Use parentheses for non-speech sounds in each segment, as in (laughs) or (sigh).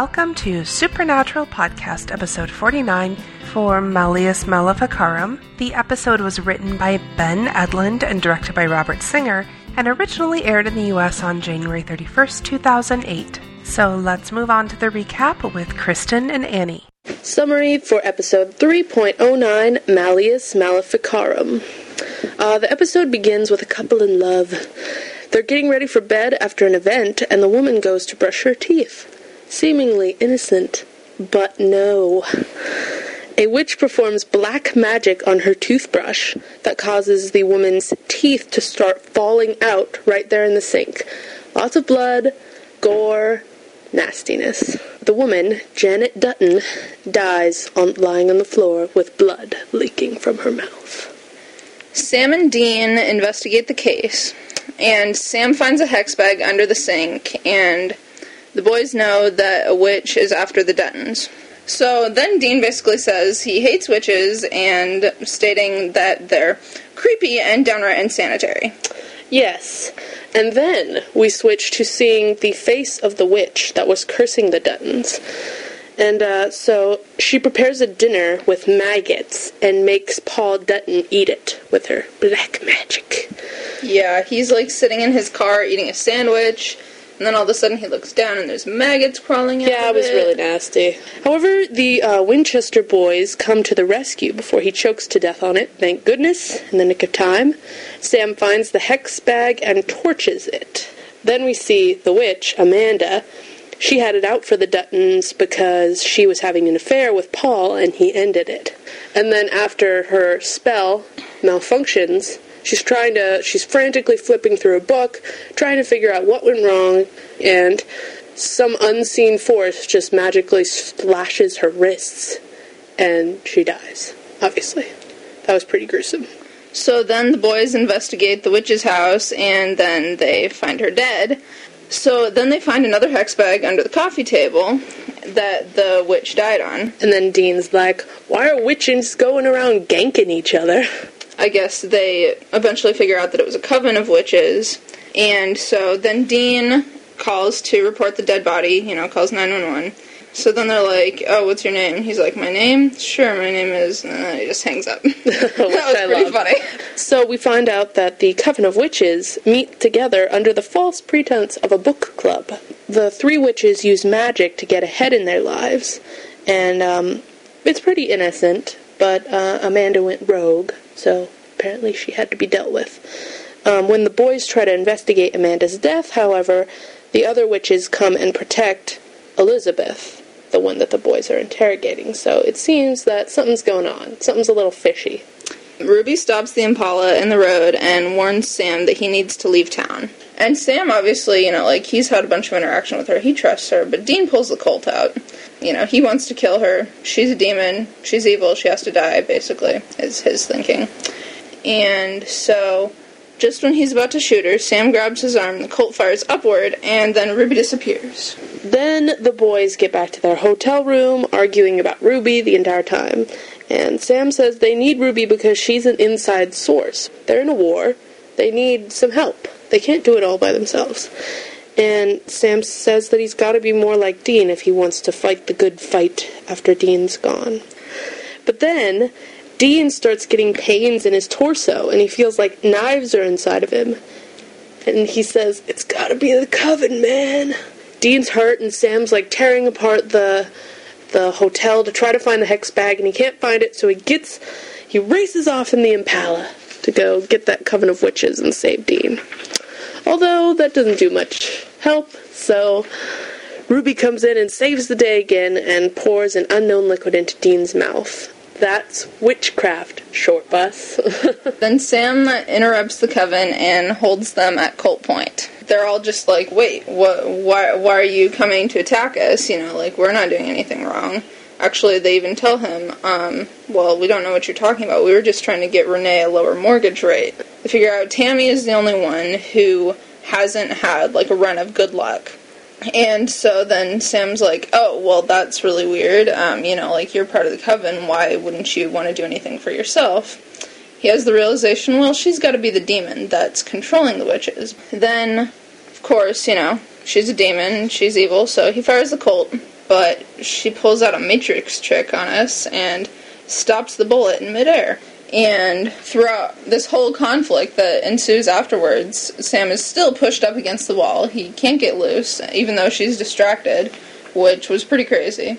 welcome to Supernatural Podcast, episode 49 for Malleus Maleficarum. The episode was written by Ben Edlund and directed by Robert Singer, and originally aired in the US on January 31st, 2008. So let's move on to the recap with Kristen and Annie. Summary for episode 3.09 Malleus Maleficarum. Uh, the episode begins with a couple in love. They're getting ready for bed after an event, and the woman goes to brush her teeth. Seemingly innocent, but no. A witch performs black magic on her toothbrush that causes the woman's teeth to start falling out right there in the sink. Lots of blood, gore, nastiness. The woman, Janet Dutton, dies on, lying on the floor with blood leaking from her mouth. Sam and Dean investigate the case, and Sam finds a hex bag under the sink, and the boys know that a witch is after the Duttons. So then Dean basically says he hates witches and stating that they're creepy and downright insanitary. Yes. And then we switch to seeing the face of the witch that was cursing the Duttons. And uh, so she prepares a dinner with maggots and makes Paul Dutton eat it with her black magic. Yeah, he's like sitting in his car eating a sandwich, and then all of a sudden he looks down and there's maggots crawling out. Yeah, it was it. really nasty. However, the uh, Winchester boys come to the rescue before he chokes to death on it. Thank goodness, in the nick of time. Sam finds the hex bag and torches it. Then we see the witch, Amanda. She had it out for the Duttons because she was having an affair with Paul and he ended it. And then after her spell malfunctions, she's trying to she's frantically flipping through a book, trying to figure out what went wrong, and some unseen force just magically slashes her wrists and she dies. Obviously. That was pretty gruesome. So then the boys investigate the witch's house, and then they find her dead. So then they find another hex bag under the coffee table that the witch died on. And then Dean's like, Why are witches going around ganking each other? I guess they eventually figure out that it was a coven of witches. And so then Dean calls to report the dead body, you know, calls 911. So then they're like, "Oh, what's your name?" He's like, "My name? Sure, my name is." And then he just hangs up. (laughs) (laughs) that was I pretty love. funny. So we find out that the Coven of Witches meet together under the false pretense of a book club. The three witches use magic to get ahead in their lives, and um, it's pretty innocent, but uh, Amanda went rogue, so apparently she had to be dealt with. Um, when the boys try to investigate Amanda's death, however, the other witches come and protect Elizabeth, the one that the boys are interrogating. So it seems that something's going on. Something's a little fishy. Ruby stops the Impala in the road and warns Sam that he needs to leave town. And Sam, obviously, you know, like he's had a bunch of interaction with her. He trusts her, but Dean pulls the Colt out. You know, he wants to kill her. She's a demon. She's evil. She has to die. Basically, is his thinking. And so, just when he's about to shoot her, Sam grabs his arm. The Colt fires upward, and then Ruby disappears. Then the boys get back to their hotel room, arguing about Ruby the entire time. And Sam says they need Ruby because she's an inside source. They're in a war. They need some help. They can't do it all by themselves. And Sam says that he's got to be more like Dean if he wants to fight the good fight after Dean's gone. But then Dean starts getting pains in his torso and he feels like knives are inside of him. And he says, It's gotta be the coven, man. Dean's hurt and Sam's like tearing apart the the hotel to try to find the hex bag and he can't find it, so he gets he races off in the Impala to go get that coven of witches and save Dean. Although that doesn't do much help, so Ruby comes in and saves the day again and pours an unknown liquid into Dean's mouth. That's witchcraft, short bus. (laughs) Then Sam interrupts the coven and holds them at Colt Point. They're all just like, "Wait, what? Why? Why are you coming to attack us? You know, like we're not doing anything wrong." Actually, they even tell him, um, "Well, we don't know what you're talking about. We were just trying to get Renee a lower mortgage rate." They figure out Tammy is the only one who hasn't had like a run of good luck. And so then Sam's like, "Oh, well, that's really weird. Um, you know, like you're part of the coven. Why wouldn't you want to do anything for yourself?" He has the realization, well, she's got to be the demon that's controlling the witches. Then, of course, you know, she's a demon, she's evil, so he fires the Colt. but she pulls out a matrix trick on us and stops the bullet in midair. And throughout this whole conflict that ensues afterwards, Sam is still pushed up against the wall. He can't get loose, even though she's distracted, which was pretty crazy.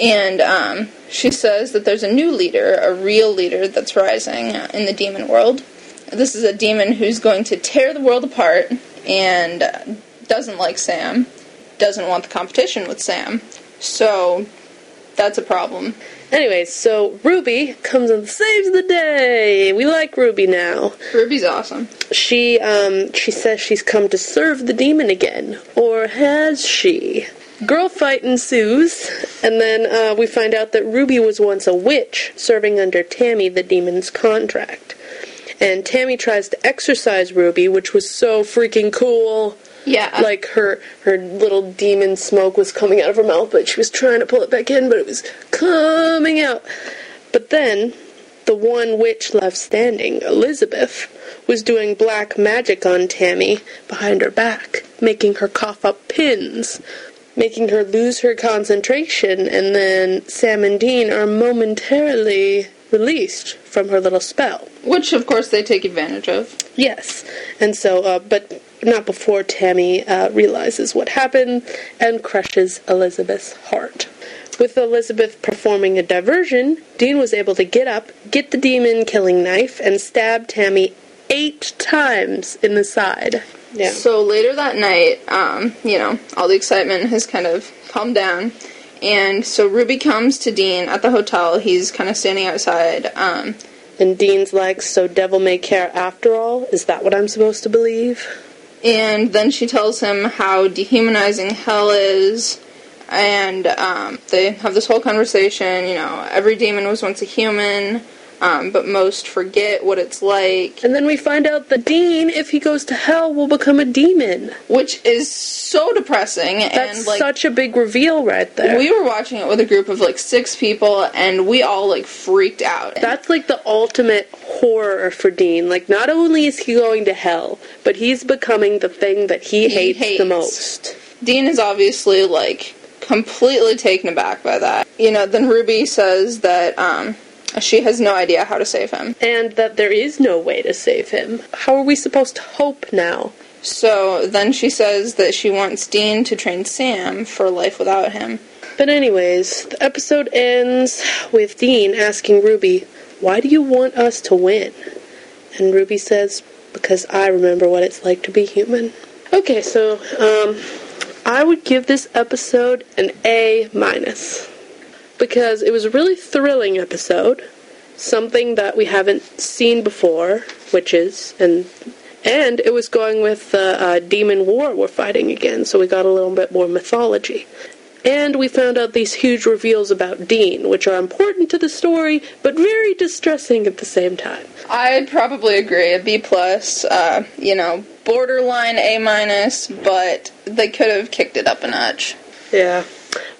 And um, she says that there's a new leader, a real leader that's rising in the demon world. This is a demon who's going to tear the world apart and doesn't like Sam, doesn't want the competition with Sam. So that's a problem. Anyways, so Ruby comes and saves the day. We like Ruby now. Ruby's awesome. She um she says she's come to serve the demon again, or has she? Girl fight ensues, and then uh, we find out that Ruby was once a witch serving under Tammy, the demon's contract. And Tammy tries to exorcise Ruby, which was so freaking cool. Yeah. Like her her little demon smoke was coming out of her mouth, but she was trying to pull it back in, but it was coming out. But then the one witch left standing, Elizabeth, was doing black magic on Tammy behind her back, making her cough up pins, making her lose her concentration, and then Sam and Dean are momentarily released from her little spell. Which, of course, they take advantage of. Yes, and so, uh, but not before Tammy uh, realizes what happened and crushes Elizabeth's heart. With Elizabeth performing a diversion, Dean was able to get up, get the demon killing knife, and stab Tammy eight times in the side. Yeah. So later that night, um, you know, all the excitement has kind of calmed down. And so Ruby comes to Dean at the hotel. He's kind of standing outside. Um, and Dean's like, So devil may care after all? Is that what I'm supposed to believe? And then she tells him how dehumanizing hell is. And um, they have this whole conversation. You know, every demon was once a human. Um, but most forget what it's like. And then we find out the dean, if he goes to hell, will become a demon. Which is so depressing. That's and, like, such a big reveal right there. We were watching it with a group of like six people, and we all like freaked out. That's like the ultimate horror for Dean. Like, not only is he going to hell, but he's becoming the thing that he, He hates, hates. the most. Dean is obviously like completely taken aback by that. You know, then Ruby says that um, she has no idea how to save him. And that there is no way to save him. How are we supposed to hope now? So then she says that she wants Dean to train Sam for life without him. But, anyways, the episode ends with Dean asking Ruby, Why do you want us to win? And Ruby says, Because I remember what it's like to be human. Okay, so, um, I would give this episode an A minus. Because it was a really thrilling episode. Something that we haven't seen before, witches, and and it was going with the uh, demon war we're fighting again, so we got a little bit more mythology. And we found out these huge reveals about Dean, which are important to the story, but very distressing at the same time. I'd probably agree a B plus. Uh, you know, borderline A minus, but they could have kicked it up a notch. Yeah.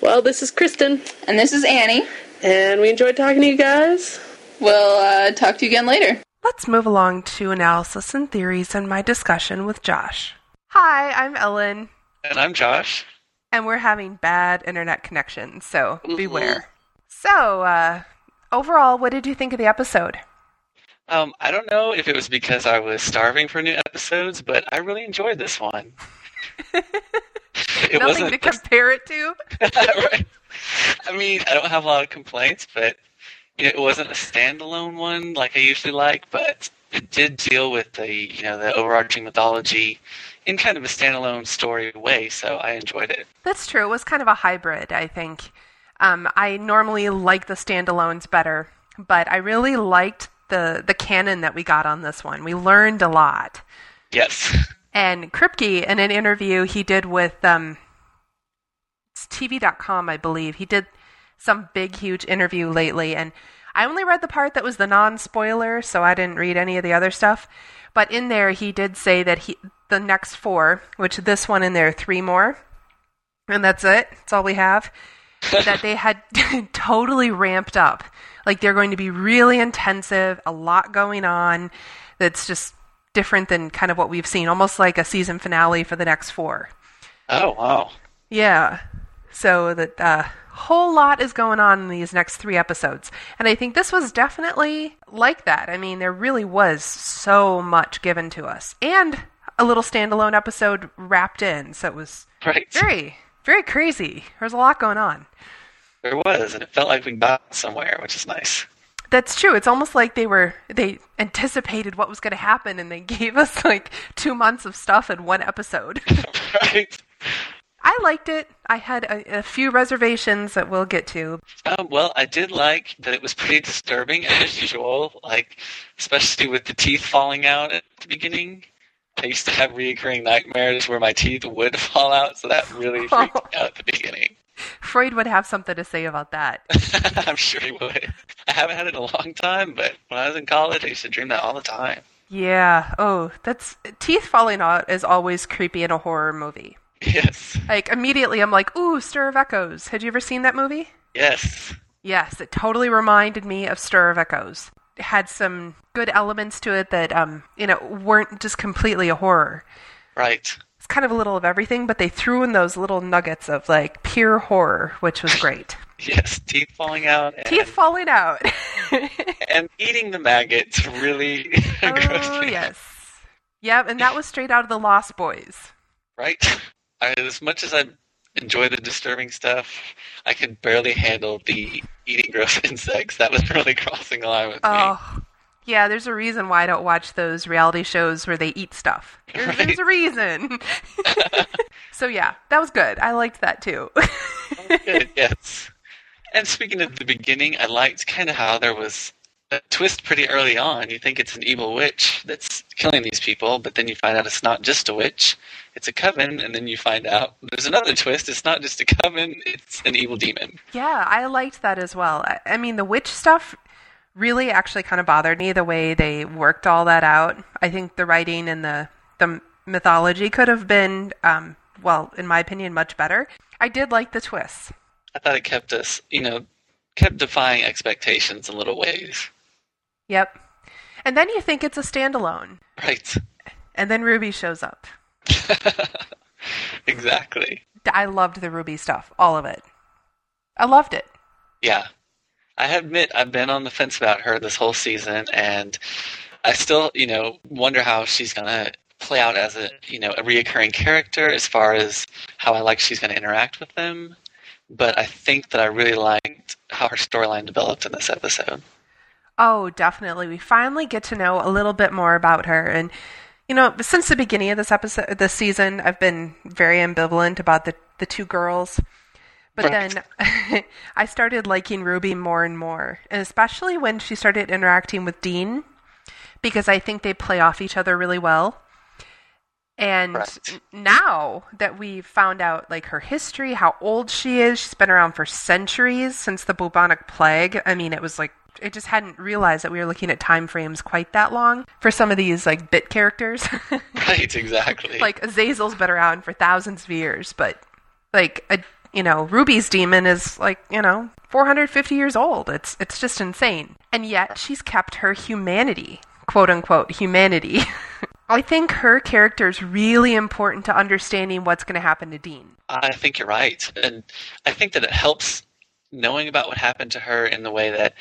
Well, this is Kristen, And this is Annie. and we enjoyed talking to you guys. We'll uh, talk to you again later. Let's move along to analysis and theories and my discussion with Josh. Hi, I'm Ellen, And I'm Josh. and we're having bad internet connections, so Mhm. beware. So, uh, overall, what did you think of the episode? Um, I don't know if it was because I was starving for new episodes, but I really enjoyed this one. (laughs) (laughs) it Nothing wasn't to compare it to? (laughs) right. I mean, I don't have a lot of complaints, but you know, it wasn't a standalone one like I usually like, but it did deal with the you know the overarching mythology in kind of a standalone story way, so I enjoyed it. That's true. It was kind of a hybrid, I think. Um, I normally like the standalones better, but I really liked the the canon that we got on this one. We learned a lot. Yes. (laughs) And Kripke, in an interview he did with um, TV.com, I believe, he did some big, huge interview lately. And I only read the part that was the non spoiler, so I didn't read any of the other stuff. But in there, he did say that he the next four, which this one and there are three more, and that's it. That's all we have. (laughs) that they had (laughs) totally ramped up. Like they're going to be really intensive, a lot going on. That's just different than kind of what we've seen, almost like a season finale for the next four. Oh wow. Yeah. So that a whole lot is going on in these next three episodes. And I think this was definitely like that. I mean, there really was so much given to us. And a little standalone episode wrapped in. So it was Right. very, very crazy. There was a lot going on. There was, and it felt like we got somewhere, which is nice. That's true. It's almost like they were they anticipated what was going to happen and they (laughs) gave us like 2 months of stuff in one episode. (laughs) right. I liked it. I had a, a few reservations that we'll get to. Um, well, I did like that it was pretty disturbing (laughs) as usual, like especially with the teeth falling out at the beginning. I used to have reoccurring nightmares where my teeth would fall out, so that really freaked me out at the beginning. Freud would have something to say about that. (laughs) I'm sure he would. I haven't had it in a long time, but when I was in college, I used to dream that all the time. Yeah. Oh, that's teeth falling out is always creepy in a horror movie. Yes. Like immediately I'm like, "Ooh, Stir of Echoes." Had you ever seen that movie? Yes. Yes, it totally reminded me of Stir of Echoes. It had some good elements to it that um, you know, weren't just completely a horror. Right. It's kind of a little of everything, but they threw in those little nuggets of like pure horror, which was great. (laughs) Yes. Teeth falling out and, Teeth falling out. (laughs) and eating the maggots really (laughs) oh yes. Yep, and that was straight out of the Lost Boys. right? I, as much as I enjoy the disturbing stuff, I could barely handle the eating gross insects. That was really crossing the line with me. Oh, yeah. There's a reason why I don't watch those reality shows where they eat stuff. There's, Right. there's a reason. (laughs) so yeah, that was good. I liked that too. Good, (laughs) yes. And speaking of the beginning, I liked kind of how there was a twist pretty early on. You think it's an evil witch that's killing these people, but then you find out it's not just a witch, it's a coven, and then you find out there's another twist. It's not just a coven, it's an evil demon. yeah, I liked that as well. I, I mean, the witch stuff really actually kind of bothered me the way they worked all that out. I think the writing and the the mythology could have been, um, well, in my opinion, much better. I did like the twists. I thought it kept us, you know, kept defying expectations in little ways. Yep. And then you think it's a standalone, Right. and then Ruby shows up. (laughs) exactly. I loved the Ruby stuff, all of it. I loved it. Yeah. I admit I've been on the fence about her this whole season and I still, you know, wonder how she's gonna play out as a you know, a reoccurring character as far as how I like she's gonna interact with them. But I think that I really liked how her storyline developed in this episode. Oh, definitely. We finally get to know a little bit more about her. And, you know, since the beginning of this episode, this season, I've been very ambivalent about the, the two girls. But Right. then (laughs) I started liking Ruby more and more, and especially when she started interacting with Dean, because I think they play off each other really well. And Right. now that we've found out like her history, how old she is, she's been around for centuries since the bubonic plague. I mean, it was like I just hadn't realized that we were looking at time frames quite that long for some of these like bit characters. (laughs) Right, exactly. like Azazel's been around for thousands of years, but like a you know Ruby's demon is like you know 450 years old. It's it's just insane, and yet she's kept her humanity, quote unquote humanity. (laughs) I think her character is really important to understanding what's going to happen to Dean. I think you're right. And I think that it helps knowing about what happened to her in the way that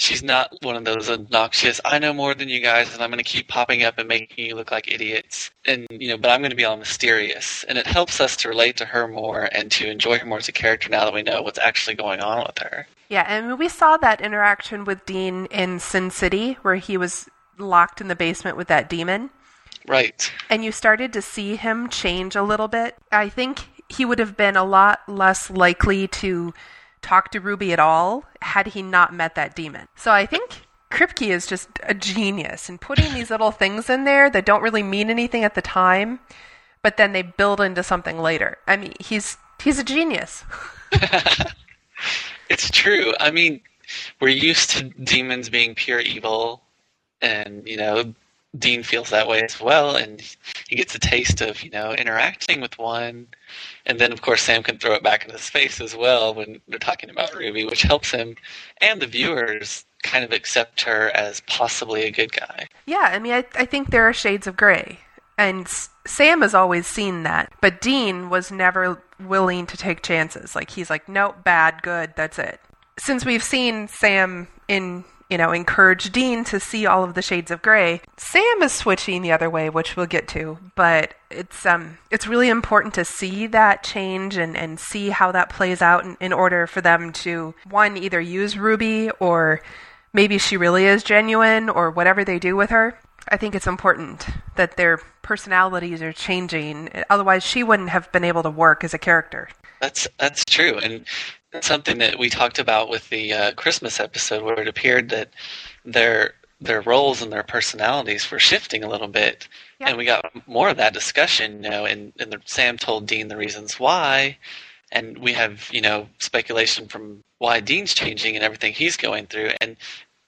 she's not one of those obnoxious, I know more than you guys and I'm going to keep popping up and making you look like idiots. And, you know, but I'm going to be all mysterious. And it helps us to relate to her more and to enjoy her more as a character now that we know what's actually going on with her. Yeah, and we saw that interaction with Dean in Sin City, where he was locked in the basement with that demon. Right. and you started to see him change a little bit, I think he would have been a lot less likely to talk to Ruby at all had he not met that demon. So I think Kripke is just a genius in putting these little things in there that don't really mean anything at the time, but then they build into something later. I mean, he's he's a genius. (laughs) It's true. I mean, we're used to demons being pure evil, and you know, Dean feels that way as well, and he gets a taste of you know interacting with one, and then of course Sam can throw it back in his face as well when they're talking about Ruby, which helps him and the viewers kind of accept her as possibly a good guy. Yeah, I mean, I, I think there are shades of gray. And Sam has always seen that. But Dean was never willing to take chances. Like he's like, nope, bad, good, that's it. Since we've seen Sam in you know, encourage Dean to see all of the shades of gray. Sam is switching the other way, which we'll get to, but it's um it's really important to see that change and, and see how that plays out in, in order for them to one either use Ruby or maybe she really is genuine or whatever they do with her. I think it's important that their personalities are changing. Otherwise, she wouldn't have been able to work as a character. That's that's true, and something that we talked about with the uh, Christmas episode, where it appeared that their their roles and their personalities were shifting a little bit, yeah. and we got more of that discussion. You know, and, and the, Sam told Dean the reasons why, and we have you know speculation from why Dean's changing and everything he's going through, and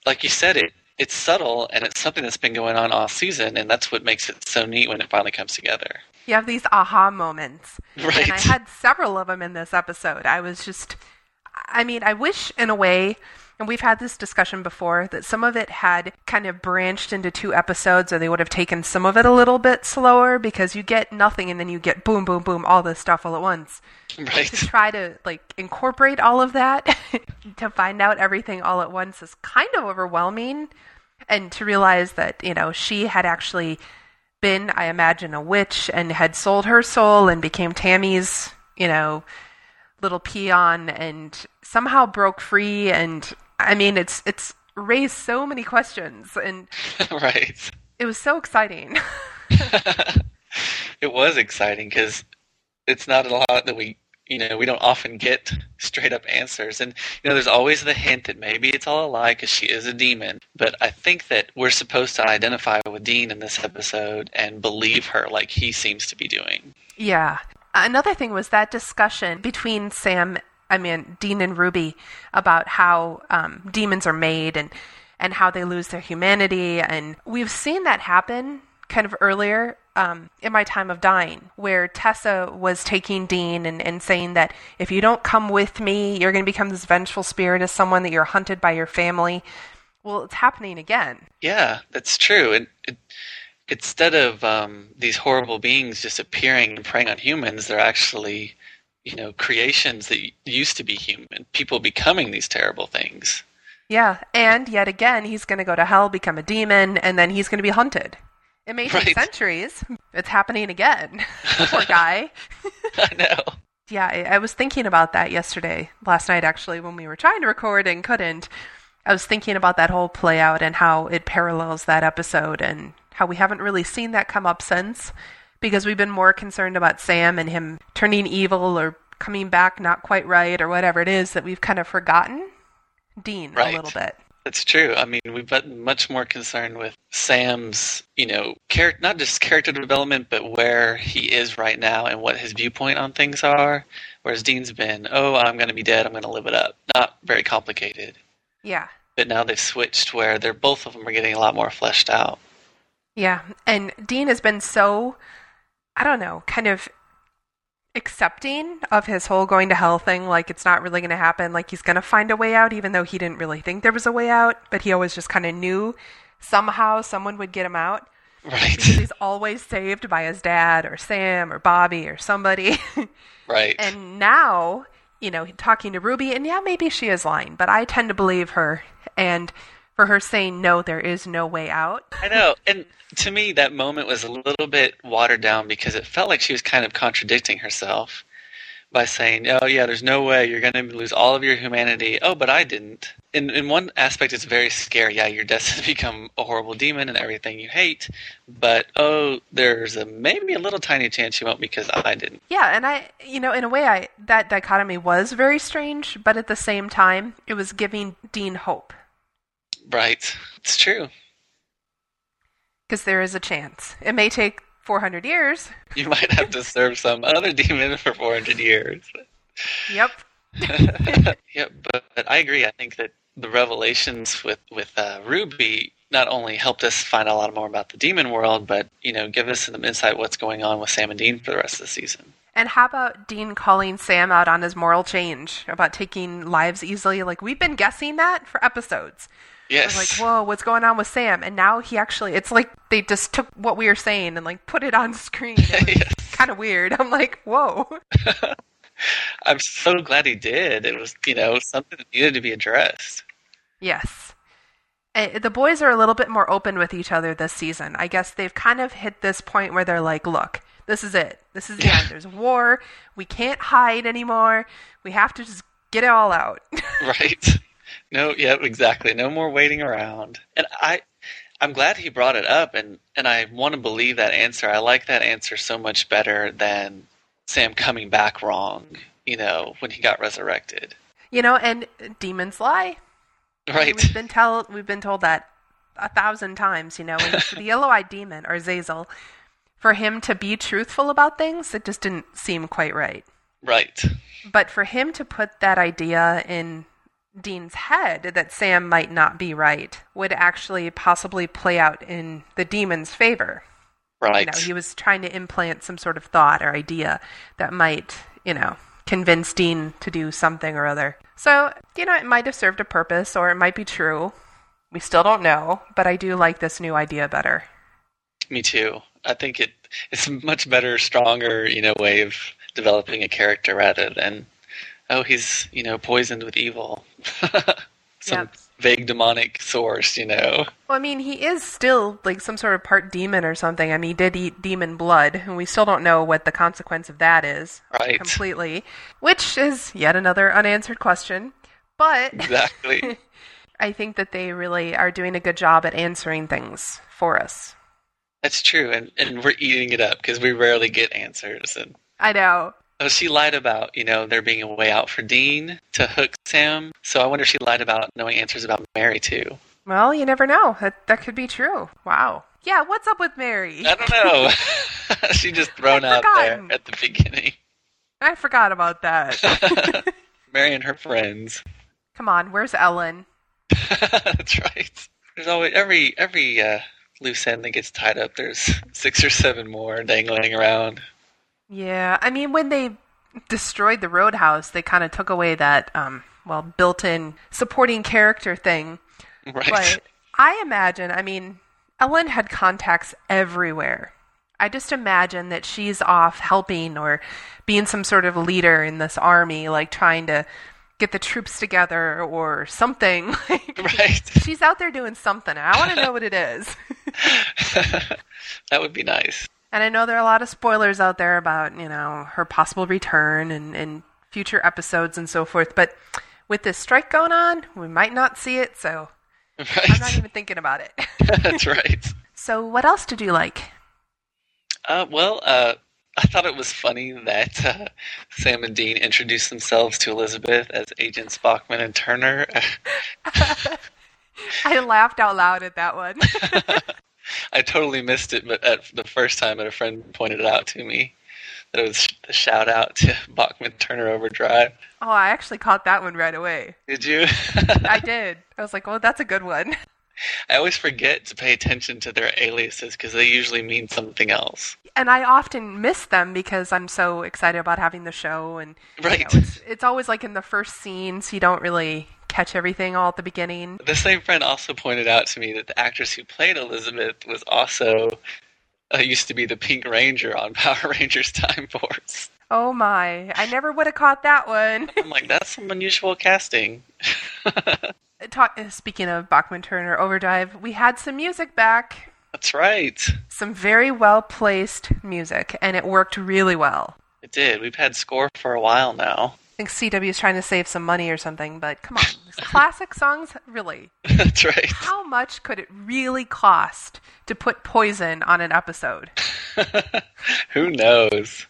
like you said, it it's subtle and it's something that's been going on all season, and that's what makes it so neat when it finally comes together. You have these aha moments, right. and I had several of them in this episode. I was just I mean, I wish in a way, and we've had this discussion before, that some of it had kind of branched into two episodes, or they would have taken some of it a little bit slower because you get nothing and then you get boom, boom, boom, all this stuff all at once. Right. To try to like incorporate all of that, (laughs) to find out everything all at once is kind of overwhelming. And to realize that, you know, she had actually been, I imagine, a witch and had sold her soul and became Tammy's, you know, little peon and somehow broke free and I mean it's it's raised so many questions and (laughs) right. It was so exciting. (laughs) it was exciting because it's not a lot that we you know we don't often get (laughs) straight up answers. And you know there's always the hint that maybe it's all a lie because she is a demon. But i think that we're supposed to identify with dean in this episode and believe her like he seems to be doing. Yeah. Another thing was that discussion between Sam, I mean, Dean and Ruby about how um, demons are made and, and how they lose their humanity. And we've seen that happen kind of earlier um, in my time of dying, where Tessa was taking Dean and, and saying that if you don't come with me, you're going to become this vengeful spirit as someone that you're hunted by your family. Well, it's happening again. Yeah, that's true. And it, instead of um, these horrible beings just appearing and preying on humans, they're actually, you know, creations that used to be human, people becoming these terrible things. Yeah, and yet again, he's going to go to hell, become a demon, and then he's going to be hunted. It may take right. centuries. It's happening again. (laughs) Poor guy. (laughs) I know. Yeah, I, I was thinking about that yesterday, last night actually, when we were trying to record and couldn't. I was thinking about that whole play out and how it parallels that episode and how we haven't really seen that come up since because we've been more concerned about Sam and him turning evil or coming back not quite right or whatever it is that we've kind of forgotten Dean right. a little bit. That's true. I mean, we've been much more concerned with Sam's, you know, not just character development, but where he is right now and what his viewpoint on things are. Whereas Dean's been, oh, I'm going to be dead. I'm going to live it up. Not very complicated. Yeah. But now they've switched where they're both of them are getting a lot more fleshed out. Yeah, and Dean has been so, I don't know, kind of accepting of his whole going to hell thing. Like it's not really going to happen. Like he's going to find a way out, even though he didn't really think there was a way out. But he always just kind of knew somehow someone would get him out. Right. Because he's always saved by his dad or Sam or Bobby or somebody. (laughs) right. And now, you know, talking to Ruby, and yeah, maybe she is lying, but I tend to believe her. And for her saying no, there is no way out. I know, and to me, that moment was a little bit watered down because it felt like she was kind of contradicting herself by saying, "Oh yeah, there's no way you're going to lose all of your humanity." Oh, but I didn't. In in one aspect, it's very scary. Yeah, you're destined to become a horrible demon and everything you hate. But oh, there's a maybe a little tiny chance you won't because I didn't. Yeah, and I, you know, in a way, I that dichotomy was very strange, but at the same time, it was giving Dean hope Right. It's true. Because there is a chance. It may take 400 years. (laughs) You might have to serve some other demon for 400 years. Yep. (laughs) yep, but, but, I agree. I think that the revelations with with uh, Ruby not only helped us find a lot more about the demon world, but you know, give us some insight what's going on with Sam and Dean for the rest of the season. And how about Dean calling Sam out on his moral change about taking lives easily? Like we've been guessing that for episodes. Yes. like, whoa, what's going on with Sam? And now he actually, it's like they just took what we were saying and like put it on screen. (laughs) Yes. kind of weird. I'm like, whoa. (laughs) I'm so glad he did. It was, you know, something that needed to be addressed. Yes. Eh, The boys are a little bit more open with each other this season. I guess they've kind of hit this point where they're like, look, this is it. This is the (laughs) end. There's war. We can't hide anymore. We have to just get it all out. Right. No, yeah, exactly. No more waiting around. And I I'm glad he brought it up and and I want to believe that answer. I like that answer so much better than Sam coming back wrong, you know, when he got resurrected. you know, and demons lie. Right. We've been tell we've been told that a thousand times, you know. The yellow-eyed demon or Zazel, for him to be truthful about things, it just didn't seem quite right. Right. But for him to put that idea in Dean's head that Sam might not be right would actually possibly play out in the demon's favor. Right. You know, he was trying to implant some sort of thought or idea that might, you know, convince Dean to do something or other. So, you know, it might have served a purpose or it might be true. We still don't know, but I do like this new idea better. Me too. I think it it's a much better, stronger, you know, way of developing a character rather than oh, he's, you know, poisoned with evil. (laughs) Some Yep. vague demonic source, you know. Well, I mean, he is still like some sort of part demon or something. I mean, he did eat demon blood, and we still don't know what the consequence of that is Right. completely, which is yet another unanswered question. But Exactly. (laughs) I think that they really are doing a good job at answering things for us. That's true, and and we're eating it up because we rarely get answers. And I know. Oh, she lied about you know there being a way out for Dean to hook Sam. So I wonder if she lied about knowing answers about Mary too. Well, you never know. That that could be true. Wow. Yeah, what's up with Mary? I don't know. (laughs) she just thrown out there at the beginning. I forgot about that. (laughs) (laughs) Mary and her friends. Come on, where's Ellen? That's right. There's always every every uh, loose end that gets tied up. There's six or seven more dangling around. Yeah, I mean, when they destroyed the roadhouse, they kind of took away that, um, well, built-in supporting character thing. Right. But I imagine, I mean, Ellen had contacts everywhere. I just imagine that she's off helping or being some sort of leader in this army, like trying to get the troops together or something. (laughs) Like, Right. she's out there doing something. I want to know what it is. (laughs) (laughs) that would be nice. And I know there are a lot of spoilers out there about, you know, her possible return and, and future episodes and so forth. But with this strike going on, we might not see it, so I'm not even thinking about it. (laughs) That's right. so, what else did you like? Uh, well, uh, I thought it was funny that uh, Sam and Dean introduced themselves to Elizabeth as Agents Bachman and Turner. (laughs) (laughs) I laughed out loud at that one. I totally missed it, but at the first time, a friend pointed it out to me that it was a shout out to (laughs) Bachman Turner Overdrive. oh, I actually caught that one right away. Did you? (laughs) I (laughs) did. I was like, well, that's a good one. I always forget to pay attention to their aliases because they usually mean something else. And I often miss them because I'm so excited about having the show. And you Right. know, it's, it's always like in the first scene, so you don't really catch everything all at the beginning. The same friend also pointed out to me that the actress who played Elizabeth was also uh, used to be the Pink Ranger on (laughs) Power Rangers Time Force. Oh my, I never would have caught that one. I'm like, that's some unusual casting. (laughs) Talk, uh, speaking of Bachman Turner Overdrive, we had some music back. That's right. Some very well placed music, and it worked really well. It did. We've had score for a while now. I think CW is trying to save some money or something, but come on. (laughs) Classic songs, really. That's right. How much could it really cost to put poison on an episode? (laughs) Who knows?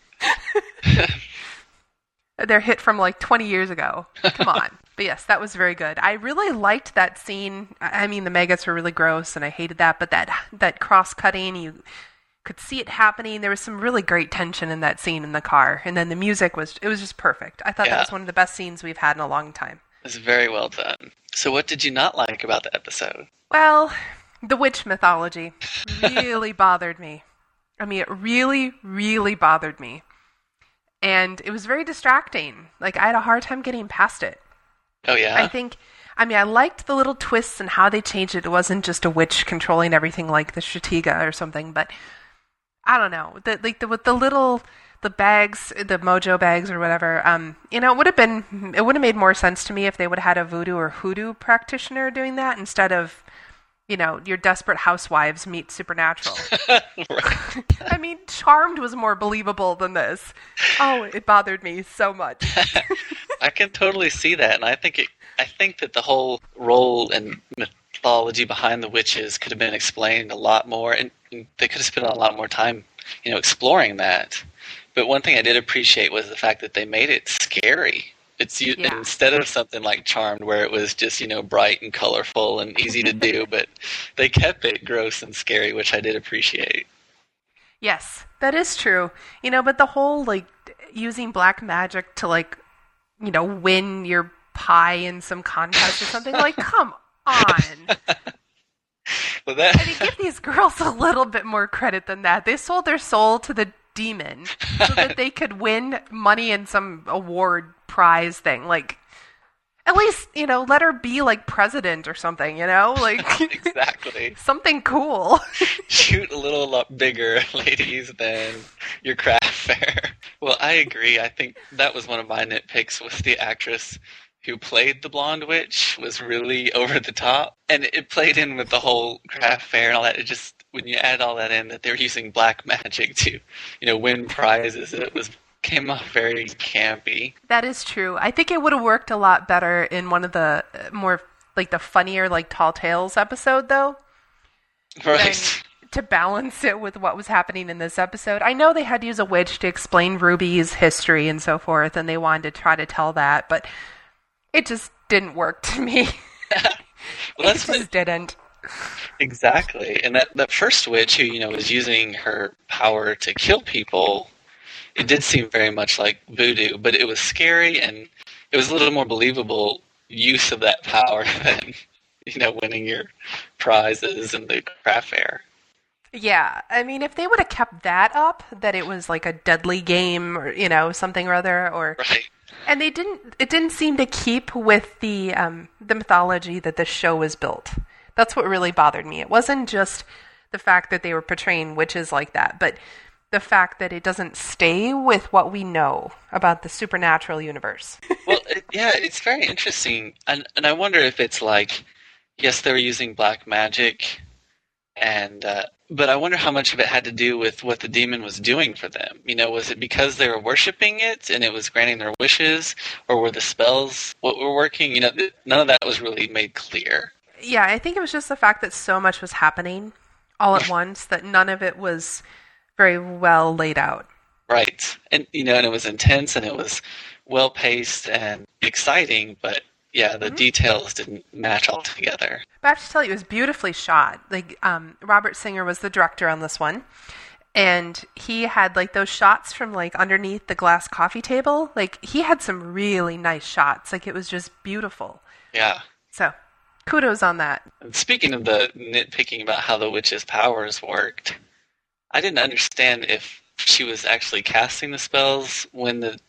(laughs) They're hit from like 20 years ago. Come on. (laughs) but yes, that was very good. I really liked that scene. I mean, the maggots were really gross, and I hated that. But that that cross cutting, you could see it happening. There was some really great tension in that scene in the car, and then the music was it was just perfect. I thought Yeah. that was one of the best scenes we've had in a long time. It's very well done. So, what did you not like about the episode? Well, the witch mythology really (laughs) bothered me. I mean, it really, really bothered me. And it was very distracting. Like, I had a hard time getting past it. Oh, yeah? I think, I mean, I liked the little twists and how they changed it. It wasn't just a witch controlling everything like the Shtriga or something, but I don't know, the, like the, with the little the bags, the mojo bags or whatever. Um, you know, it would have been it would have made more sense to me if they would have had a voodoo or hoodoo practitioner doing that instead of you know, your desperate housewives meet supernatural. (laughs) (laughs) I mean, Charmed was more believable than this. Oh, it bothered me so much. (laughs) I can totally see that, and I think it. I think that the whole role and mythology behind the witches could have been explained a lot more, and, and they could have spent a lot more time, you know, exploring that. But one thing I did appreciate was the fact that they made it scary. It's you, Yeah. instead of something like Charmed, where it was just you know bright and colorful and easy to do, mm-hmm. but they kept it gross and scary, which I did appreciate. Yes, that is true. You know, but the whole like using black magic to like, you know, win your pie in some contest or something, like, (laughs) come on. Well, that I mean, give these girls a little bit more credit than that. They sold their soul to the demon so that (laughs) they could win money in some award prize thing. Like, at least, you know, let her be like president or something, you know? (laughs) Like, exactly. (laughs) something cool. (laughs) shoot a little lot bigger, ladies, than your craft fair. Well, I agree. I think that was one of my nitpicks was the actress who played the blonde witch was really over the top, and it played in with the whole craft fair and all that. It just when you add all that in, that they're using black magic to, you know, win prizes, it was came off very campy. That is true. I think it would have worked a lot better in one of the uh, more like the funnier like Tall Tales episode though. Right. to balance it with what was happening in this episode. I know they had to use a witch to explain Ruby's history and so forth, and they wanted to try to tell that, but it just didn't work to me. Well, (laughs) (laughs) it that's what, just didn't. Exactly. And that, that first witch who, you know, was using her power to kill people, it did seem very much like voodoo, but it was scary and it was a little more believable use of that power (laughs) than, you know, winning your prizes in the craft fair. Yeah, I mean, if they would have kept that up, that it was like a deadly game or you know something or other, or Right. and they didn't, it didn't seem to keep with the um, the mythology that the show was built. That's what really bothered me. It wasn't just the fact that they were portraying witches like that, but the fact that it doesn't stay with what we know about the supernatural universe. (laughs) Well, it, yeah, it's very interesting. And, and I wonder if it's like, yes, they were using black magic, and uh, but I wonder how much of it had to do with what the demon was doing for them. You know, was it because they were worshiping it and it was granting their wishes, or were the spells what were working? You know, none of that was really made clear. yeah, I think it was just the fact that so much was happening all at once that none of it was very well laid out. Right. And you know, and it was intense and it was well paced and exciting, but yeah, the details didn't match all together. But I have to tell you, it was beautifully shot. Like um, Robert Singer was the director on this one, and he had like those shots from like underneath the glass coffee table. Like he had some really nice shots. Like it was just beautiful. Yeah. So kudos on that. And speaking of the nitpicking about how the witch's powers worked, I didn't understand if she was actually casting the spells when the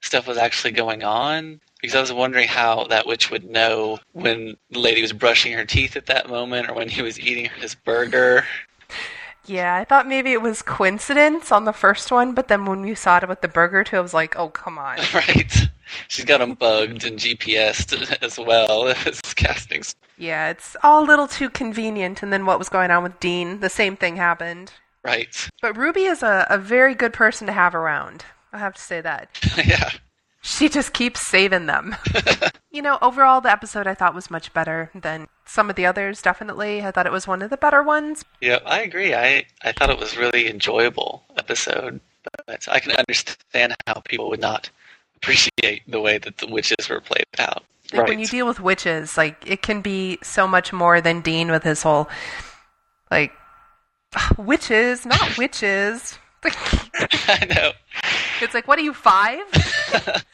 stuff was actually going on. Because I was wondering how that witch would know when the lady was brushing her teeth at that moment or when he was eating his burger. Yeah, I thought maybe it was coincidence on the first one, but then when we saw it with the burger too, I was like, oh come on. (laughs) right? She's got them bugged and GPSed (laughs) as well (laughs) as casting. Yeah, it's all a little too convenient. And then what was going on with Dean? The same thing happened. Right. But Ruby is a, a very good person to have around. I have to say that. (laughs) yeah. She just keeps saving them. (laughs) you know, overall, the episode I thought was much better than some of the others, definitely. I thought it was one of the better ones. Yeah, I agree. I, I thought it was really enjoyable episode, but I can understand how people would not appreciate the way that the witches were played out. Like right. when you deal with witches, like it can be so much more than Dean with his whole, like, (sighs) witches, not witches. (laughs) I know. it's like, what are you, five? (laughs)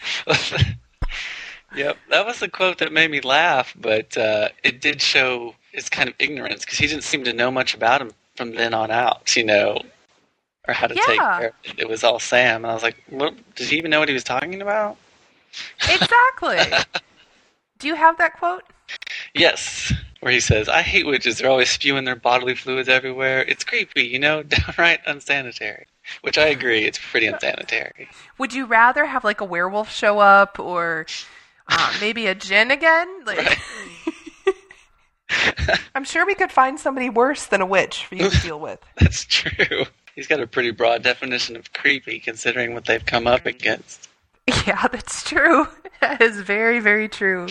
yep, that was the quote that made me laugh, but uh, it did show his kind of ignorance because he didn't seem to know much about him from then on out, you know, or how to take care. of it. It was all Sam, and I was like, what, did he even know what he was talking about? exactly. (laughs) Do you have that quote? Yes. Where he says, "I hate witches. They're always spewing their bodily fluids everywhere. It's creepy, you know, (laughs) downright unsanitary." Which I agree, it's pretty unsanitary. Would you rather have like a werewolf show up or uh, maybe a djinn again? Like. (laughs) I'm sure we could find somebody worse than a witch for you to deal with. (laughs) That's true. He's got a pretty broad definition of creepy, considering what they've come up against. (laughs) Yeah, that's true. (laughs) That is very, very true.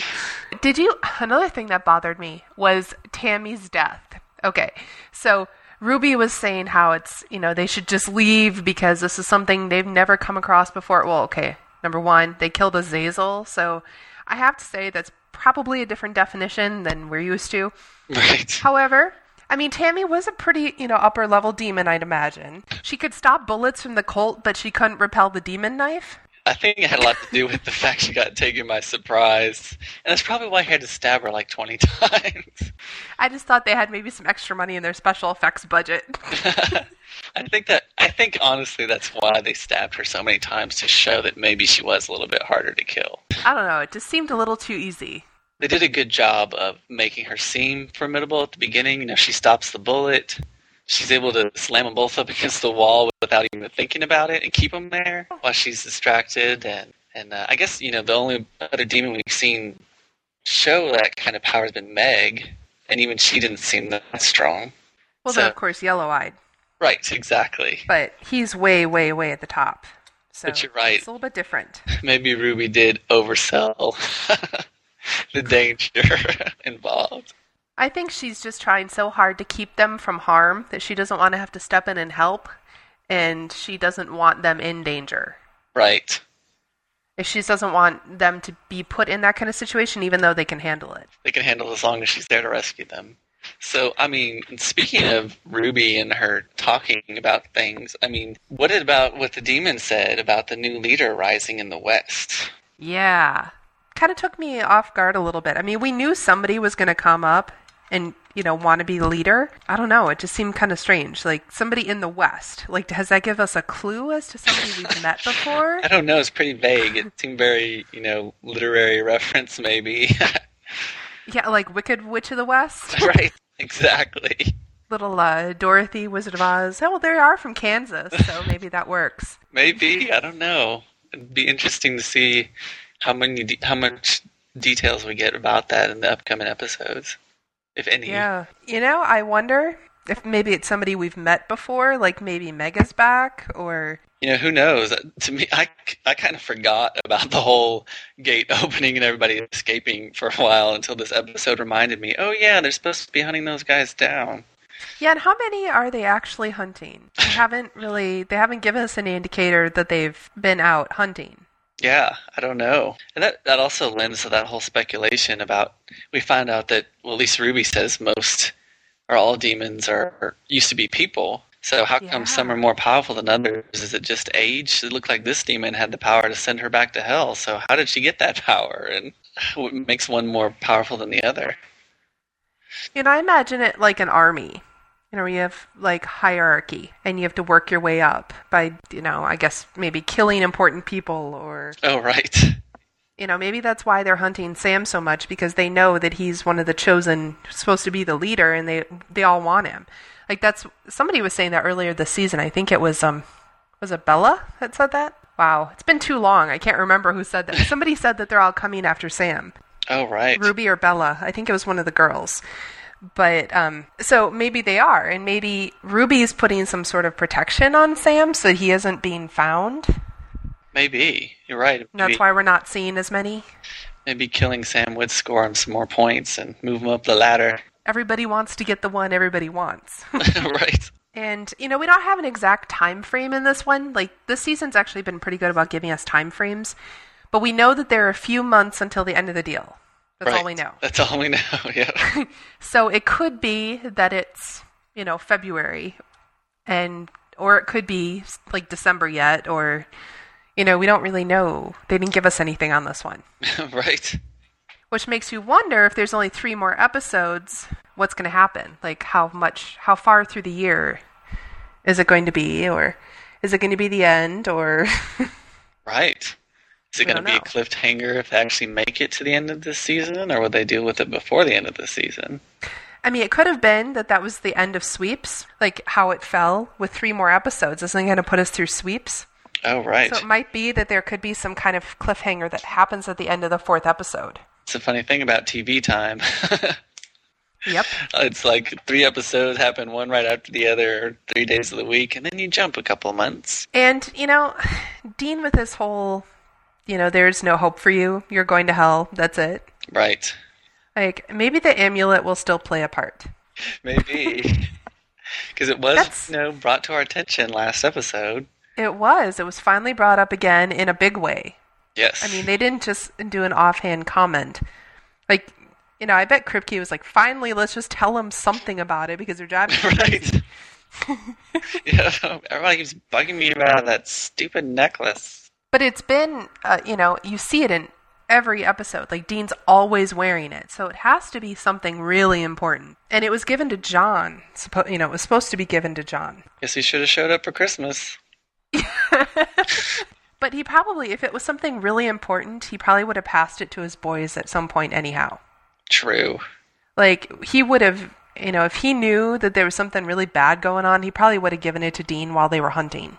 Did you? Another thing that bothered me was Tammy's death. Okay, so Ruby was saying how it's, you know, they should just leave because this is something they've never come across before. Well, okay, number one, they killed Azazel, so I have to say that's probably a different definition than we're used to. Right. (laughs) However, I mean, Tammy was a pretty, you know, upper level demon, I'd imagine. She could stop bullets from the Colt, but she couldn't repel the demon knife. I think it had a lot to do with the fact she got taken by surprise. And that's probably why he had to stab her like 20 (laughs) times. I just thought they had maybe some extra money in their special effects budget. (laughs) I think that I think honestly that's why they stabbed her so many times to show that maybe she was a little bit harder to kill. I don't know, it just seemed a little too easy. They did a good job of making her seem formidable at the beginning. You know, she stops the bullet. She's able to slam them both up (laughs) against the wall without even thinking about it and keep them there while she's distracted. And and uh, I guess you know the only other demon we've seen show that kind of power has been Meg, and even she didn't seem that strong. Well, So- then, of course, yellow eyed. Right, exactly. But he's way, way, way at the top. So But you're right. It's a little bit different. (laughs) Maybe Ruby did oversell (laughs) the danger involved. I think she's just trying so hard to keep them from harm that she doesn't want to have to step in and help, and she doesn't want them in danger. Right. If she doesn't want them to be put in that kind of situation, even though they can handle it. They can handle it as long as she's there to rescue them. So, I mean, speaking of Ruby and her talking about things, I mean, what about what the demon said about the new leader rising in the West? Yeah. Kind of took me off guard a little bit. I mean, we knew somebody was going to come up and, you know, want to be the leader. I don't know. It just seemed kind of strange. Like somebody in the West. Like, does that give us a clue as to somebody we've (laughs) met before? I don't know, it's pretty vague. It seemed very, you know, literary reference, maybe. (laughs) Yeah, like Wicked Witch of the West. (laughs) right, exactly. Little uh, Dorothy, Wizard of Oz. Oh, well, they are from Kansas, so maybe that works. Maybe, I don't know. It'd be interesting to see how many, de- how much details we get about that in the upcoming episodes, if any. Yeah. You know, I wonder if maybe it's somebody we've met before, like maybe Meg's back, or You know, who knows? To me, I, I kind of forgot about the whole gate (laughs) opening and everybody escaping for a while until this episode reminded me, oh, yeah, they're supposed to be hunting those guys down. Yeah, and how many are they actually hunting? They (laughs) haven't really they haven't given us any indicator that they've been out hunting. Yeah, I don't know. And that, that also lends to that whole speculation about we find out that, well, at least Ruby says most or all demons are, used to be people. So how come some are more powerful than others? Is it just age? It looked like this demon had the power to send her back to hell. So how did she get that (laughs) power? And what makes one more powerful than the other? Know, I imagine it like an army. You know, you have like hierarchy and you have to work your way up by, you know, I guess maybe killing important people or Oh, right. (laughs) you know, maybe that's why they're hunting Sam so much because they know that he's one of the chosen, supposed to be the leader, and they they all want him. Like that's somebody was saying that earlier this season. I think it was um, was it Bela that said that? Wow, it's been too long. I can't remember who said that. (laughs) Somebody said that they're all coming after Sam, Oh, right. Ruby or Bela. I think it was one of the girls. But um, so maybe they are, and maybe Ruby's putting some sort of protection on Sam so he isn't being found. Maybe. You're right. And that's why we're not seeing as many. maybe killing Sam would score him some more points and move him up the ladder. Everybody wants to get the one everybody wants. (laughs) right. and you know, we don't have an exact time frame in this one. Like this season's actually been pretty good about giving us time frames, but we know that there are a few months until the end of the deal. That's all we know. That's all we know. (laughs) Yeah. (laughs) So it could be that it's, you know, February and or it could be like December yet or you know, we don't really know. They didn't give us anything on this one. (laughs) right. Which makes you wonder if there's only 3 more episodes, what's going to happen? Like how much how far through the year is it going to be or is it going to be the end or Right. Is it going to be a cliffhanger if they actually make it to the end of the season, or will they deal with it before the end of the season? I mean, it could have been that that was the end of Sweeps, like how it fell with three more episodes. Isn't it going to put us through Sweeps? Oh, right. So it might be that there could be some kind of cliffhanger that happens at the end of the fourth episode. It's a funny thing about TV time. (laughs) Yep. it's like three episodes happen one right after the other, three days of the week, and then you jump a couple of months. And, you know, (sighs) Dean with this whole, you know, there's no hope for you, you're going to hell, that's it. Right. Like, maybe the amulet will still play a part. Maybe. (laughs) Because it was, That's- you know, brought to our attention last episode. It was. It was finally brought up again in a big way. Yes. I mean, they didn't just do an offhand comment. Like, you know, I bet Kripke was like, finally, let's just tell him something about it because their job is crazy. right. (laughs) yeah, everybody keeps bugging me about that stupid necklace. But it's been, uh, you know, you see it in every episode. Like Dean's always wearing it, so it has to be something really important. And it was given to John. Suppo- you know, it was supposed to be given to John. Guess he should have showed up for Christmas. (laughs) (laughs) But he probably, if it was something really important, he probably would have passed it to his boys at some point, anyhow. True. Like he would have, you know, if he knew that there was something really bad going on, he probably would have given it to Dean while they were hunting.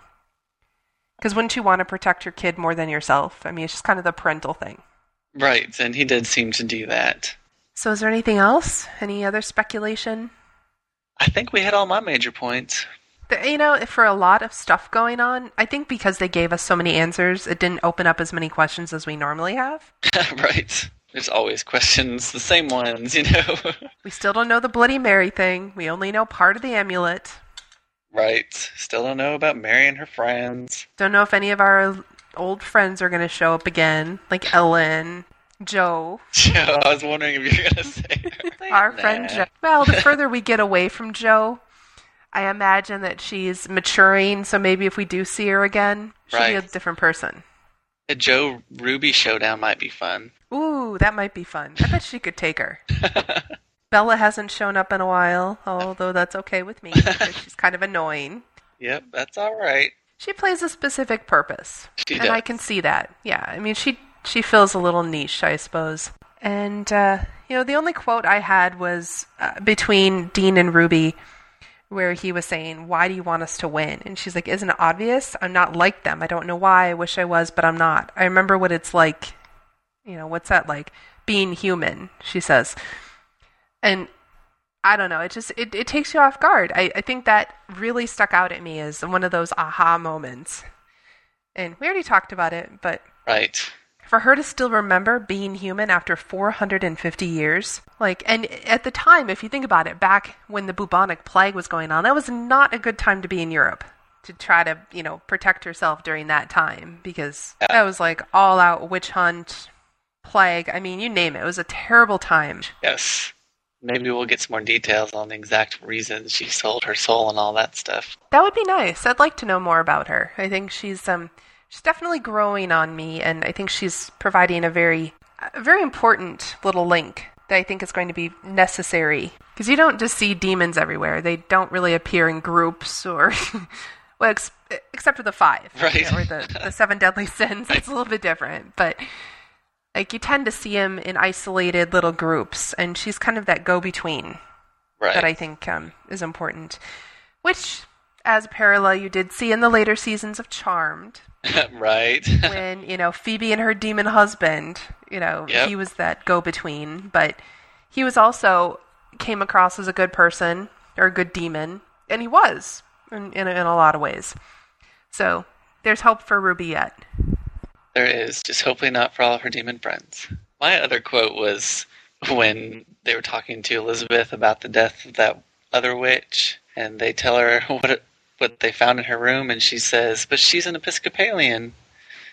Because wouldn't you want to protect your kid more than yourself? I mean, it's just kind of the parental thing. Right, and he did seem to do that. So, is there anything else? Any other speculation? I think we hit all my major points. The- You know, for a lot of stuff going on, I think because they gave us so many answers, it didn't open up as many questions as we normally have. (laughs) right. There's always questions, the same ones, you know. (laughs) We still don't know the Bloody Mary thing. We only know part of the amulet. Right. Still don't know about Mary and her friends. Don't know if any of our old friends are going to show up again, like Ellen, Jo, (laughs) Jo, I was wondering if you were gonna say (laughs) her. our Nah. friend Jo. Well, the further we get away from Jo, I imagine that she's maturing. So maybe if we do see her again, she'll be a different person. A Jo Ruby showdown might be fun. Ooh, that might be fun. I bet she could take her. (laughs) Bela hasn't shown up in a while, although that's okay with me (laughs) because she's kind of annoying. Yep, that's all right. She plays a specific purpose, She and I can see that. Yeah, I mean she she fills a little niche, I suppose. And uh, you know, the only quote I had was uh, between Dean and Ruby, where he was saying, "Why do you want us to win?" And she's like, "Isn't it obvious? I'm not like them. I don't know why. I wish I was, but I'm not. I remember what it's like. You know, what's that like? Being human." She says, and I don't know. It just it, it takes you off guard. I, I think that really stuck out at me as one of those aha moments. And we already talked about it, but Right. for her to still remember being human after 450 years, like, and at the time, if you think about it, back when the bubonic plague was going on, that was not a good time to be in Europe to try to, you know, protect herself during that time because that was like all out witch hunt, plague. I mean, you name it. It was a terrible time. Yes. Maybe we'll get some more details on the exact reasons she sold her soul and all that stuff. That would be nice. I'd like to know more about her. I think she's um she's definitely growing on me and I think she's providing a very a very important little link that I think is going to be necessary because you don't just see demons everywhere. They don't really appear in groups or (laughs) well ex- except for the 5 you Right. know, or the the seven deadly sins. It's a little bit different, but like you tend to see him in isolated little groups and she's kind of that go-between Right. that I think um, is important. Which, as a parallel, you did see in the later seasons of Charmed, (laughs) right. (laughs) when you know Phoebe and her demon husband, you know, Yep. he was that go-between, but he was also came across as a good person or a good demon, and he was in in, in a lot of ways. So there's hope for Ruby yet. There is, just hopefully not for all of her demon friends. My other quote was when they were talking to Elizabeth about the death of that other witch, and they tell her (laughs) what what they found in her room, and she says, "But she's an Episcopalian."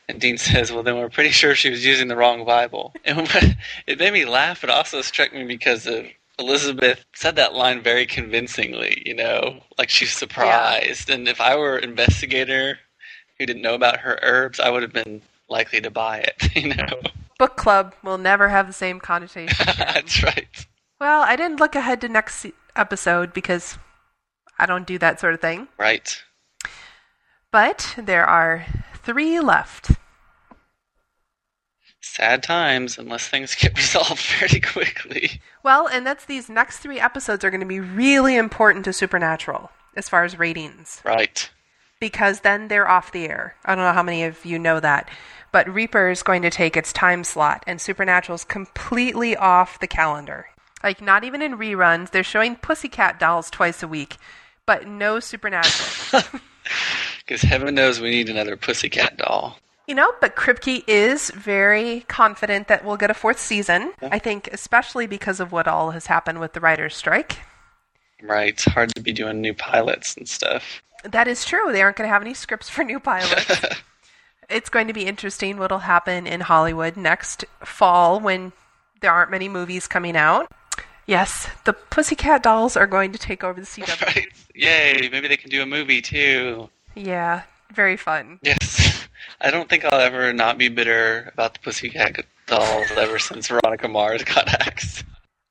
And Dean says, "Well, then we're pretty sure she was using the wrong Bible." (laughs) And it made me laugh. It also struck me because of Elizabeth said that line very convincingly. You know, like she's surprised. And if I were an investigator who didn't know about her herbs, I would have been likely to buy it. (laughs) You know, Book club will never have the same connotation. (laughs) that's right. well, I didn't look ahead to next episode because I don't do that sort of thing. Right. But there are three left. sad times unless things get (laughs) resolved very quickly. Well, and that's these next three episodes are going to be really important to Supernatural as far as ratings Right. because then they're off the air. I don't know how many of you know that, but Reaper is going to take its time slot, and Supernatural's completely off the calendar. Like, not even in reruns. They're showing Pussycat dolls twice a week, but no Supernatural. (laughs) Because heaven knows we need another pussycat doll. You know, but Kripke is very confident that we'll get a fourth season. I think, especially because of what all has happened with the writer's strike. Right. It's hard to be doing new pilots and stuff. That is true. They aren't going to have any scripts for new pilots. (laughs) it's going to be interesting what'll happen in Hollywood next fall when there aren't many movies coming out. Yes, the Pussycat Dolls are going to take over the (laughs) CW. Right. Yay. Maybe they can do a movie too. Yeah, very fun. Yes. I don't think I'll ever not be bitter about the pussycat dolls ever since Veronica Mars got axed.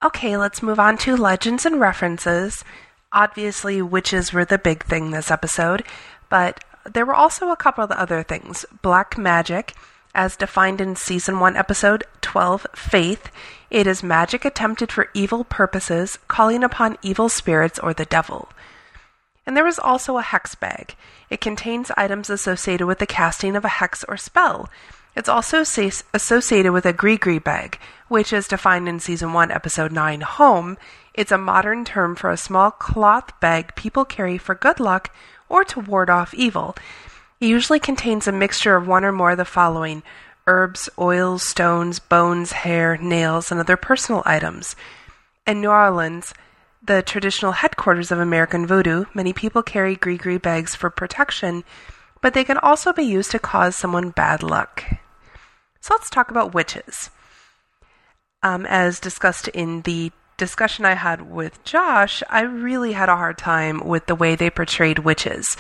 Okay, let's move on to legends and references. Obviously, witches were the big thing this episode, but there were also a couple of other things. Black magic, as defined in season 1, episode 12, Faith. It is magic attempted for evil purposes, calling upon evil spirits or the devil. And there is also a hex bag. It contains items associated with the casting of a hex or spell. It's also associated with a gree bag, which is defined in Season 1, Episode 9, Home. It's a modern term for a small cloth bag people carry for good luck or to ward off evil. It usually contains a mixture of one or more of the following herbs, oils, stones, bones, hair, nails, and other personal items. In New Orleans, the traditional headquarters of American Voodoo, many people carry gree bags for protection, but they can also be used to cause someone bad luck. So let's talk about witches. Um, as discussed in the discussion I had with Josh, I really had a hard time with the way they portrayed witches.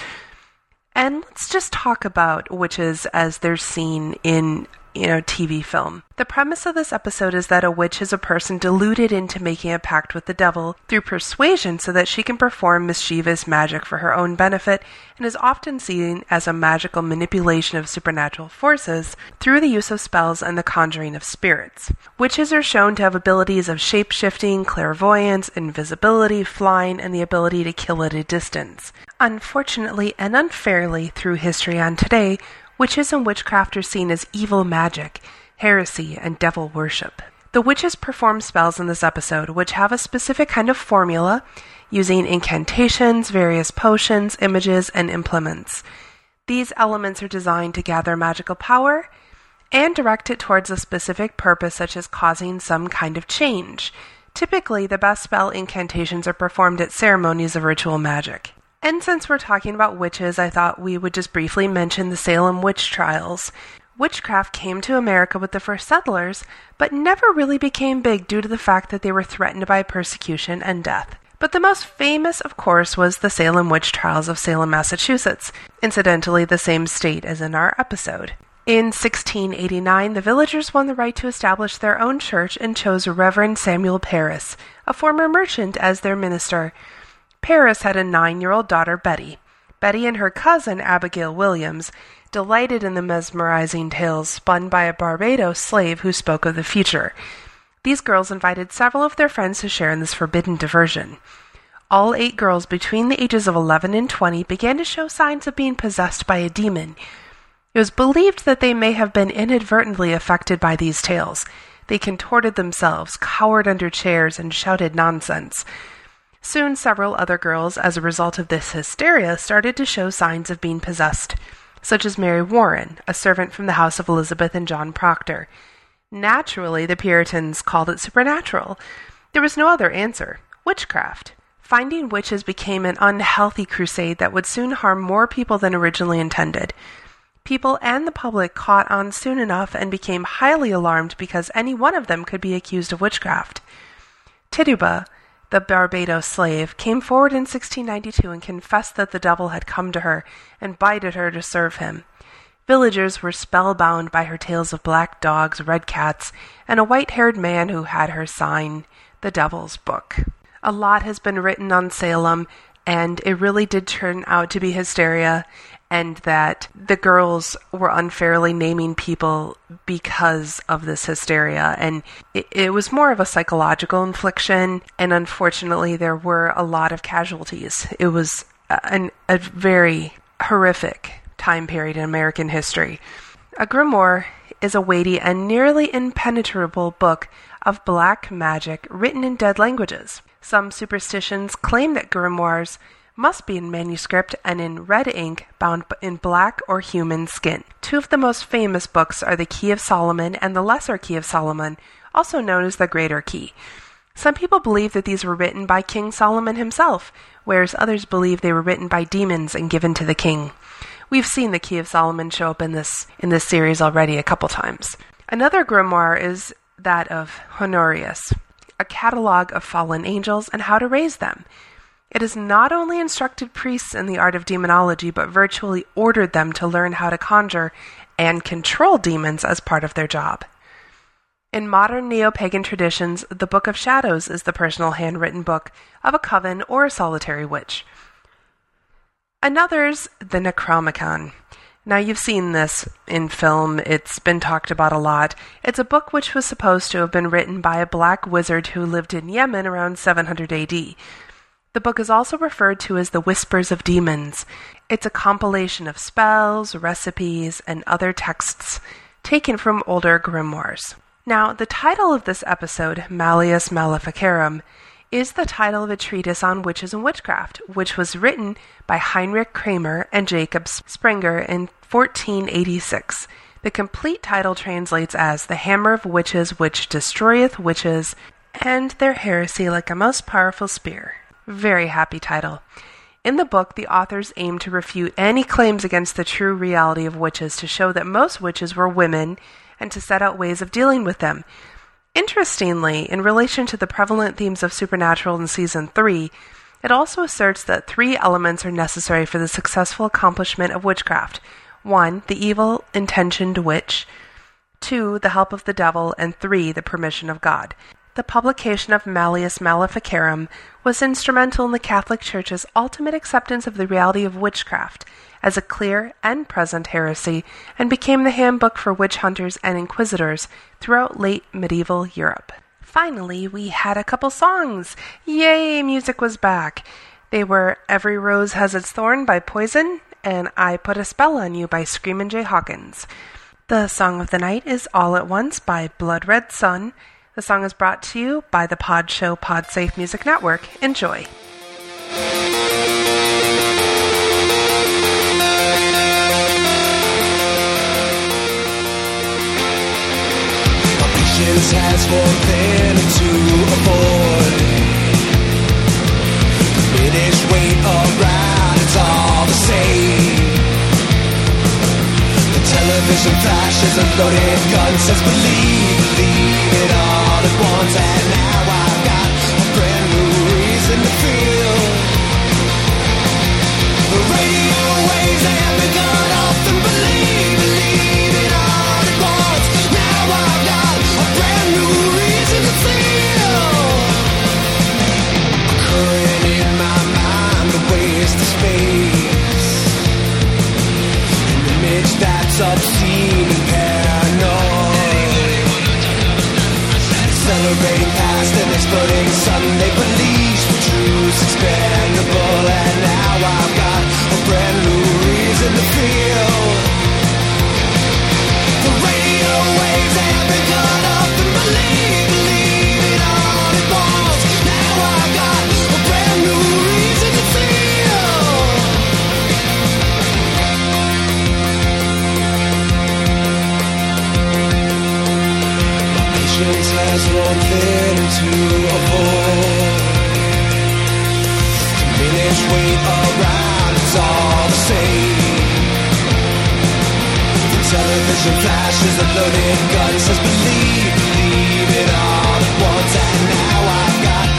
And let's just talk about witches as they're seen in you know, TV film. The premise of this episode is that a witch is a person deluded into making a pact with the devil through persuasion so that she can perform mischievous magic for her own benefit and is often seen as a magical manipulation of supernatural forces through the use of spells and the conjuring of spirits. Witches are shown to have abilities of shape shifting, clairvoyance, invisibility, flying, and the ability to kill at a distance. Unfortunately and unfairly, through history and today, Witches and witchcraft are seen as evil magic, heresy, and devil worship. The witches perform spells in this episode, which have a specific kind of formula, using incantations, various potions, images, and implements. These elements are designed to gather magical power and direct it towards a specific purpose, such as causing some kind of change. Typically, the best spell incantations are performed at ceremonies of ritual magic. And since we're talking about witches, I thought we would just briefly mention the Salem witch trials. Witchcraft came to America with the first settlers, but never really became big due to the fact that they were threatened by persecution and death. But the most famous, of course, was the Salem witch trials of Salem, Massachusetts, incidentally, the same state as in our episode. In 1689, the villagers won the right to establish their own church and chose Reverend Samuel Parris, a former merchant, as their minister. Parris had a nine year old daughter, Betty. Betty and her cousin, Abigail Williams, delighted in the mesmerizing tales spun by a Barbados slave who spoke of the future. These girls invited several of their friends to share in this forbidden diversion. All eight girls between the ages of 11 and 20 began to show signs of being possessed by a demon. It was believed that they may have been inadvertently affected by these tales. They contorted themselves, cowered under chairs, and shouted nonsense. Soon, several other girls, as a result of this hysteria, started to show signs of being possessed, such as Mary Warren, a servant from the house of Elizabeth and John Proctor. Naturally, the Puritans called it supernatural. There was no other answer witchcraft. Finding witches became an unhealthy crusade that would soon harm more people than originally intended. People and the public caught on soon enough and became highly alarmed because any one of them could be accused of witchcraft. Tituba, the Barbados slave, came forward in 1692 and confessed that the devil had come to her and bided her to serve him. Villagers were spellbound by her tales of black dogs, red cats, and a white haired man who had her sign the Devil's Book. A lot has been written on Salem, and it really did turn out to be hysteria. And that the girls were unfairly naming people because of this hysteria. And it, it, was more of a psychological infliction, and unfortunately, there were a lot of casualties. It was an, a very horrific time period in American history. A grimoire is a weighty and nearly impenetrable book of black magic written in dead languages. Some superstitions claim that grimoires must be in manuscript and in red ink bound in black or human skin. Two of the most famous books are the Key of Solomon and the Lesser Key of Solomon, also known as the Greater Key. Some people believe that these were written by King Solomon himself, whereas others believe they were written by demons and given to the king. We've seen the Key of Solomon show up in this in this series already a couple times. Another grimoire is that of Honorius, a catalog of fallen angels and how to raise them. It has not only instructed priests in the art of demonology, but virtually ordered them to learn how to conjure and control demons as part of their job. In modern neo pagan traditions, the Book of Shadows is the personal handwritten book of a coven or a solitary witch. Another's the Necromicon. Now, you've seen this in film, it's been talked about a lot. It's a book which was supposed to have been written by a black wizard who lived in Yemen around 700 AD. The book is also referred to as the Whispers of Demons. It's a compilation of spells, recipes, and other texts taken from older grimoires. Now, the title of this episode, Malleus Maleficarum, is the title of a treatise on witches and witchcraft, which was written by Heinrich Kramer and Jacob Sprenger in 1486. The complete title translates as The Hammer of Witches which destroyeth witches and their heresy like a most powerful spear. Very happy title. In the book, the authors aim to refute any claims against the true reality of witches to show that most witches were women and to set out ways of dealing with them. Interestingly, in relation to the prevalent themes of supernatural in season 3, it also asserts that three elements are necessary for the successful accomplishment of witchcraft 1. The evil intentioned witch, 2. The help of the devil, and 3. The permission of God. The publication of Malleus Maleficarum was instrumental in the Catholic Church's ultimate acceptance of the reality of witchcraft as a clear and present heresy and became the handbook for witch hunters and inquisitors throughout late medieval Europe. Finally, we had a couple songs. Yay, music was back. They were Every Rose Has Its Thorn by Poison and I Put a Spell on You by Screamin' Jay Hawkins. The song of the night is All at Once by Blood Red Sun the song is brought to you by the Pod Show Podsafe Music Network. Enjoy. Has one thing to avoid. Finish weight around, it's all the same. Television flashes a loaded gun says believe, believe it all at once, and now I've got a brand new reason to feel. The radio waves have begun often believe, believe it all at once. Now I've got a brand new reason to feel. Occurring in my mind, the waste of space, an image that's celebrating past and exploding Sunday police. For truths expendable And now I've got a brand new reason to feel has one thing to avoid. Diminish weight around, it's all the same. The television flashes a loaded gun, says believe, believe it all at once. And now I've got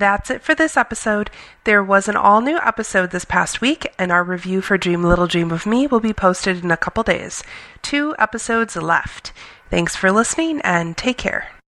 that's it for this episode. There was an all new episode this past week, and our review for Dream Little Dream of Me will be posted in a couple days. Two episodes left. Thanks for listening and take care.